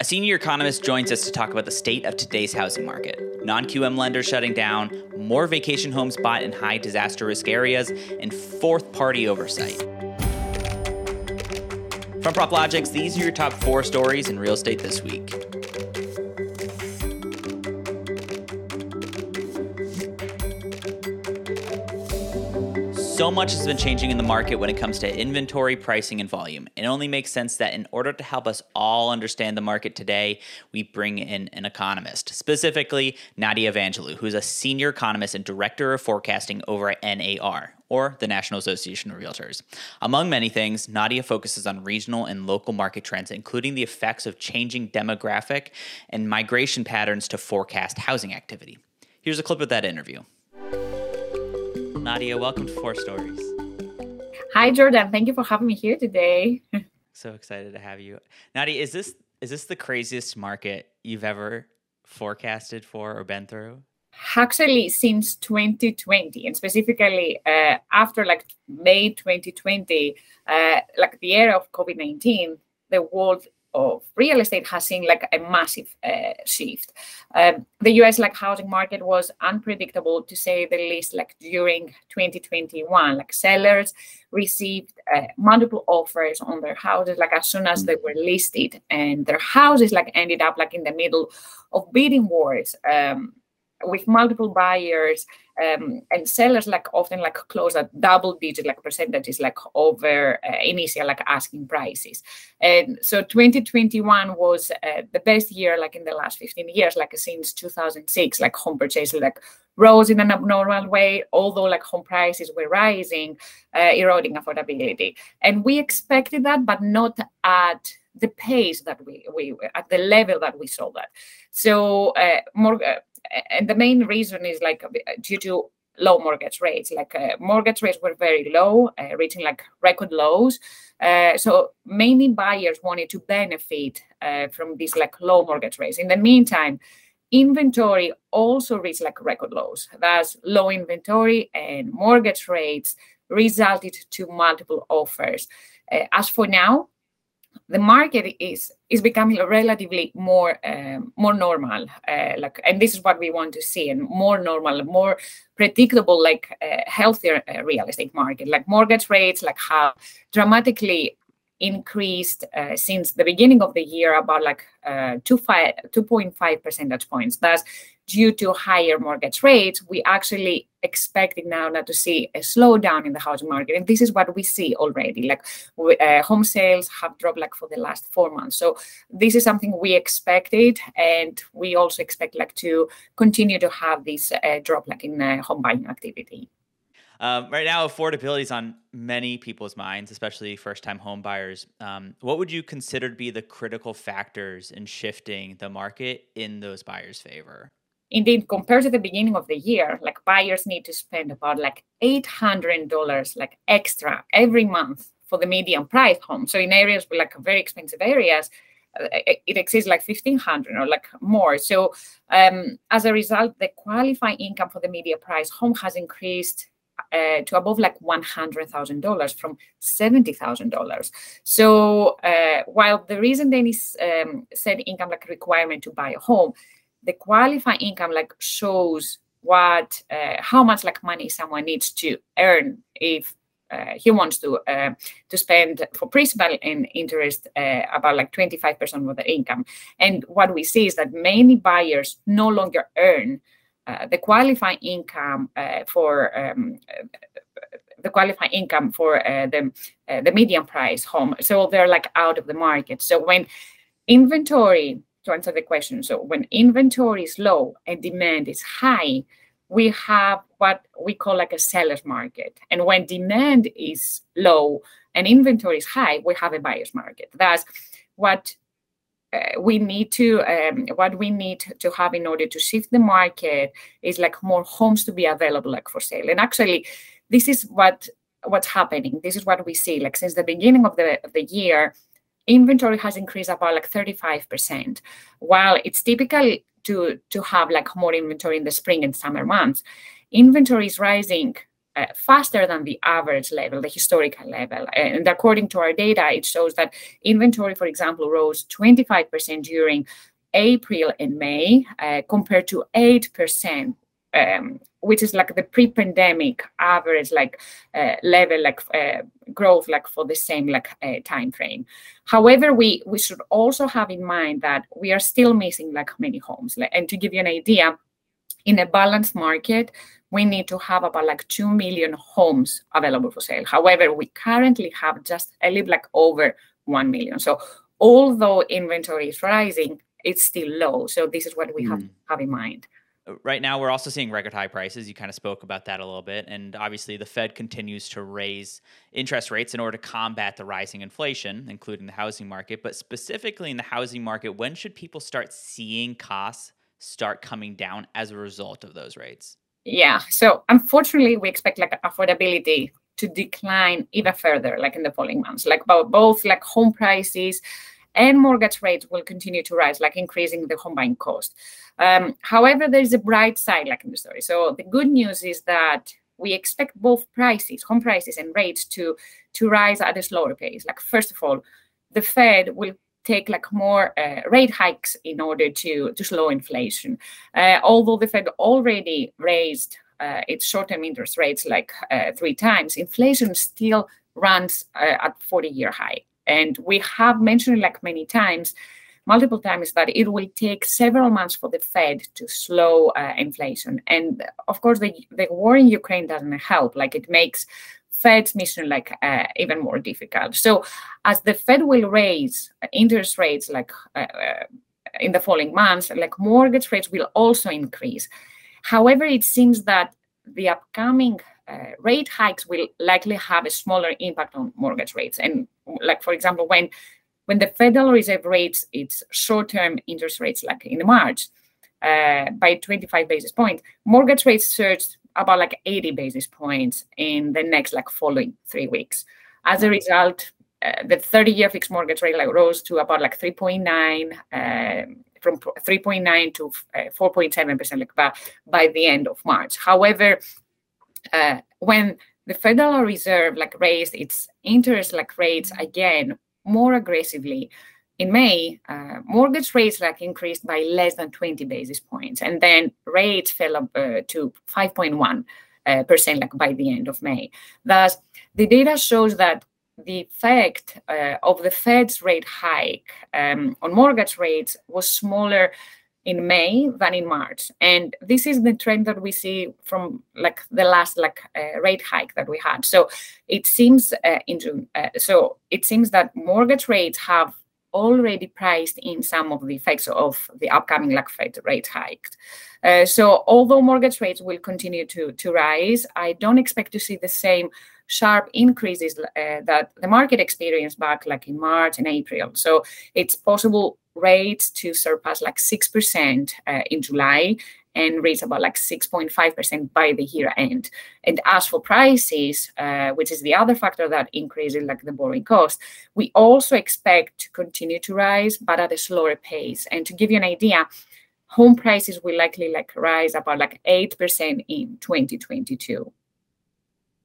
A senior economist joins us to talk about the state of today's housing market. Non QM lenders shutting down, more vacation homes bought in high disaster risk areas, and fourth party oversight. From PropLogix, these are your top four stories in real estate this week. So much has been changing in the market when it comes to inventory, pricing, and volume. It only makes sense that in order to help us all understand the market today, we bring in an economist, specifically Nadia Evangelou, who is a senior economist and director of forecasting over at NAR, or the National Association of Realtors. Among many things, Nadia focuses on regional and local market trends, including the effects of changing demographic and migration patterns to forecast housing activity. Here's a clip of that interview. Nadia, welcome to Four Stories. Hi, Jordan. Thank you for having me here today. so excited to have you, Nadia. Is this is this the craziest market you've ever forecasted for or been through? Actually, since 2020, and specifically uh, after like May 2020, uh, like the era of COVID 19, the world of real estate has seen like a massive uh, shift. Um, the US like housing market was unpredictable to say the least. Like during 2021, like sellers received uh, multiple offers on their houses like as soon as they were listed, and their houses like ended up like in the middle of bidding wars. Um, with multiple buyers um, and sellers like often like close at double digit like percentages like over uh, initial like asking prices. And so 2021 was uh, the best year like in the last 15 years like since 2006 like home purchases like rose in an abnormal way although like home prices were rising uh, eroding affordability. And we expected that but not at the pace that we we at the level that we saw that. So uh, more uh, and the main reason is like due to low mortgage rates. Like uh, mortgage rates were very low uh, reaching like record lows. Uh, so many buyers wanted to benefit uh, from these like low mortgage rates. In the meantime inventory also reached like record lows. Thus low inventory and mortgage rates resulted to multiple offers. Uh, as for now the market is is becoming relatively more um, more normal uh, like and this is what we want to see and more normal more predictable like uh, healthier uh, real estate market. Like mortgage rates like have dramatically increased uh, since the beginning of the year about like uh, 2.5 percentage points. Thus due to higher mortgage rates, we actually expecting now not to see a slowdown in the housing market. And this is what we see already. Like uh, home sales have dropped like for the last four months. So this is something we expected, and we also expect like to continue to have this uh, drop like in uh, home buying activity. Um, right now, affordability is on many people's minds, especially first-time home buyers. Um, what would you consider to be the critical factors in shifting the market in those buyers' favor? Indeed compared to the beginning of the year like buyers need to spend about like $800 like extra every month for the median price home so in areas with like very expensive areas uh, it exceeds like 1500 or like more so um, as a result the qualifying income for the median price home has increased uh, to above like $100,000 from $70,000. So uh, while there isn't any um, set income like requirement to buy a home, the qualifying income like shows what uh, how much like money someone needs to earn if uh, he wants to uh, to spend for principal and interest uh, about like 25% of the income. And what we see is that many buyers no longer earn uh, the qualifying income uh, for um, the qualifying income for the the median price home. So they're like out of the market. So when inventory to answer the question. So when inventory is low and demand is high, we have what we call like a seller's market. And when demand is low and inventory is high, we have a buyer's market. That's what uh, we need to um, what we need to have in order to shift the market is like more homes to be available like for sale. And actually, this is what what's happening. This is what we see. Like since the beginning of the of the year, inventory has increased about like 35%, while it's typical to, to have like more inventory in the spring and summer months. Inventory is rising uh, faster than the average level, the historical level. And according to our data, it shows that inventory, for example, rose 25% during April and May uh, compared to 8% um, which is like the pre-pandemic average like uh, level like uh, growth like for the same like uh, time frame however we we should also have in mind that we are still missing like many homes and to give you an idea in a balanced market we need to have about like 2 million homes available for sale. However, we currently have just a little like over 1 million. So although inventory is rising, it's still low. So this is what we mm. have to have in mind. Uh, right now, we're also seeing record high prices. You kind of spoke about that a little bit. And obviously, the Fed continues to raise interest rates in order to combat the rising inflation, including the housing market. But specifically in the housing market, when should people start seeing costs start coming down as a result of those rates? yeah so unfortunately we expect like affordability to decline even further like in the following months like both like home prices and mortgage rates will continue to rise like increasing the home buying cost um, however there's a bright side like in the story so the good news is that we expect both prices home prices and rates to to rise at a slower pace like first of all the fed will take like more uh, rate hikes in order to to slow inflation. Uh, although the Fed already raised uh, its short-term interest rates like uh, three times, inflation still runs uh, at 40-year high. And we have mentioned like many times, multiple times, that it will take several months for the Fed to slow uh, inflation. And of course, the, the war in Ukraine doesn't help. Like it makes Fed's mission like uh, even more difficult. So as the Fed will raise interest rates like uh, uh, in the following months, like mortgage rates will also increase. However, it seems that the upcoming uh, rate hikes will likely have a smaller impact on mortgage rates. And like for example, when when the Federal Reserve rates its short-term interest rates, like in March, uh, by 25 basis points, mortgage rates surged about like 80 basis points in the next like following three weeks. As a result, uh, the 30-year fixed mortgage rate like rose to about like 3.9 uh, from 3.9 to uh, 4.7 percent like by, by the end of March. However, uh, when the Federal Reserve like raised its interest like rates again more aggressively, in May, uh, mortgage rates like increased by less than 20 basis points, and then rates fell up uh, to 5.1 uh, percent like by the end of May. Thus, the data shows that the effect uh, of the Fed's rate hike um, on mortgage rates was smaller in May than in March, and this is the trend that we see from like the last like uh, rate hike that we had. So it seems uh, in June. so it seems that mortgage rates have already priced in some of the effects of the upcoming like Fed rate hike. Uh, so although mortgage rates will continue to, to rise, I don't expect to see the same sharp increases uh, that the market experienced back like in March and April. So it's possible rates to surpass like 6% uh, in July and reach about like 6.5% by the year end. And as for prices, uh, which is the other factor that increases like the borrowing cost, we also expect to continue to rise, but at a slower pace. And to give you an idea, home prices will likely like rise about like 8% in 2022.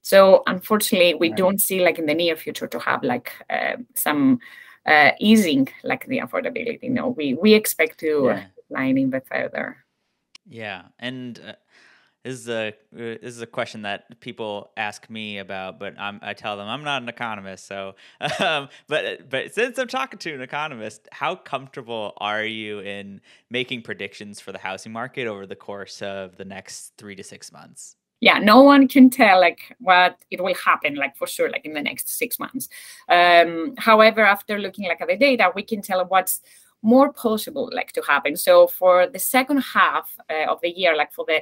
So unfortunately, we right. don't see like in the near future to have like uh, some uh, easing like the affordability. No, we we expect to yeah. decline even further. Yeah, and uh, this is a uh, this is a question that people ask me about, but I'm, I tell them I'm not an economist. So, um, but but since I'm talking to an economist, how comfortable are you in making predictions for the housing market over the course of the next three to six months? Yeah no one can tell like what it will happen like for sure like in the next six months um however after looking like at the data we can tell what's more possible like to happen. So for the second half uh, of the year, like for the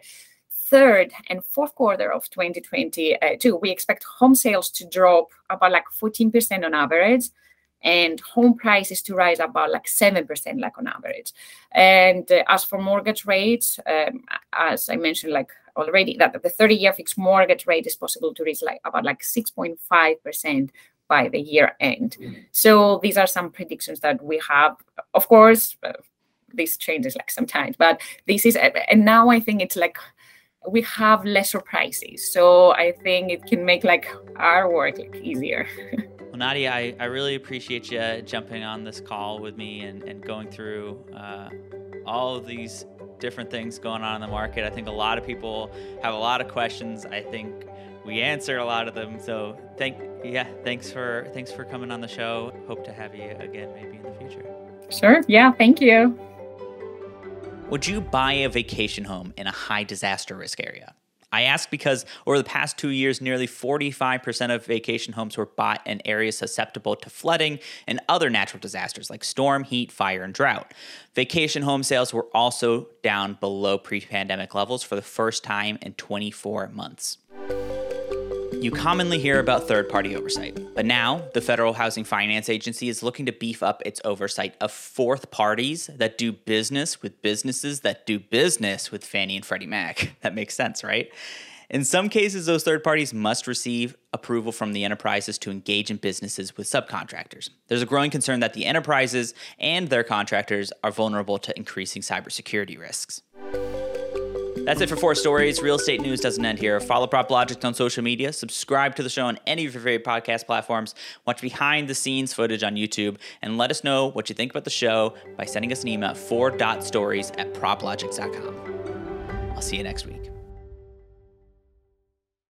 third and fourth quarter of 2022, we expect home sales to drop about like 14% on average and home prices to rise about like 7% like on average. And uh, as for mortgage rates, um, as I mentioned like already, that the 30-year fixed mortgage rate is possible to reach like about like 6.5% by the year end. Mm-hmm. So these are some predictions that we have. Of course, uh, this changes like sometimes, but this is, and now I think it's like we have lesser prices. So I think it can make like our work like easier. Well, Nadia, I, I really appreciate you jumping on this call with me and, and going through uh, all of these different things going on in the market. I think a lot of people have a lot of questions. I think we answered a lot of them. So thank yeah, thanks for thanks for coming on the show. Hope to have you again maybe in the future. Sure. Yeah, thank you. Would you buy a vacation home in a high disaster risk area? I ask because over the past two years, nearly 45% of vacation homes were bought in areas susceptible to flooding and other natural disasters like storm, heat, fire, and drought. Vacation home sales were also down below pre pandemic levels for the first time in 24 months. You commonly hear about third party oversight, but now the Federal Housing Finance Agency is looking to beef up its oversight of fourth parties that do business with businesses that do business with Fannie and Freddie Mac. That makes sense, right? In some cases, those third parties must receive approval from the enterprises to engage in businesses with subcontractors. There's a growing concern that the enterprises and their contractors are vulnerable to increasing cybersecurity risks. That's it for four stories. Real estate news doesn't end here. Follow PropLogix on social media. Subscribe to the show on any of your favorite podcast platforms. Watch behind the scenes footage on YouTube and let us know what you think about the show by sending us an email at 4.stories at proplogix.com. I'll see you next week.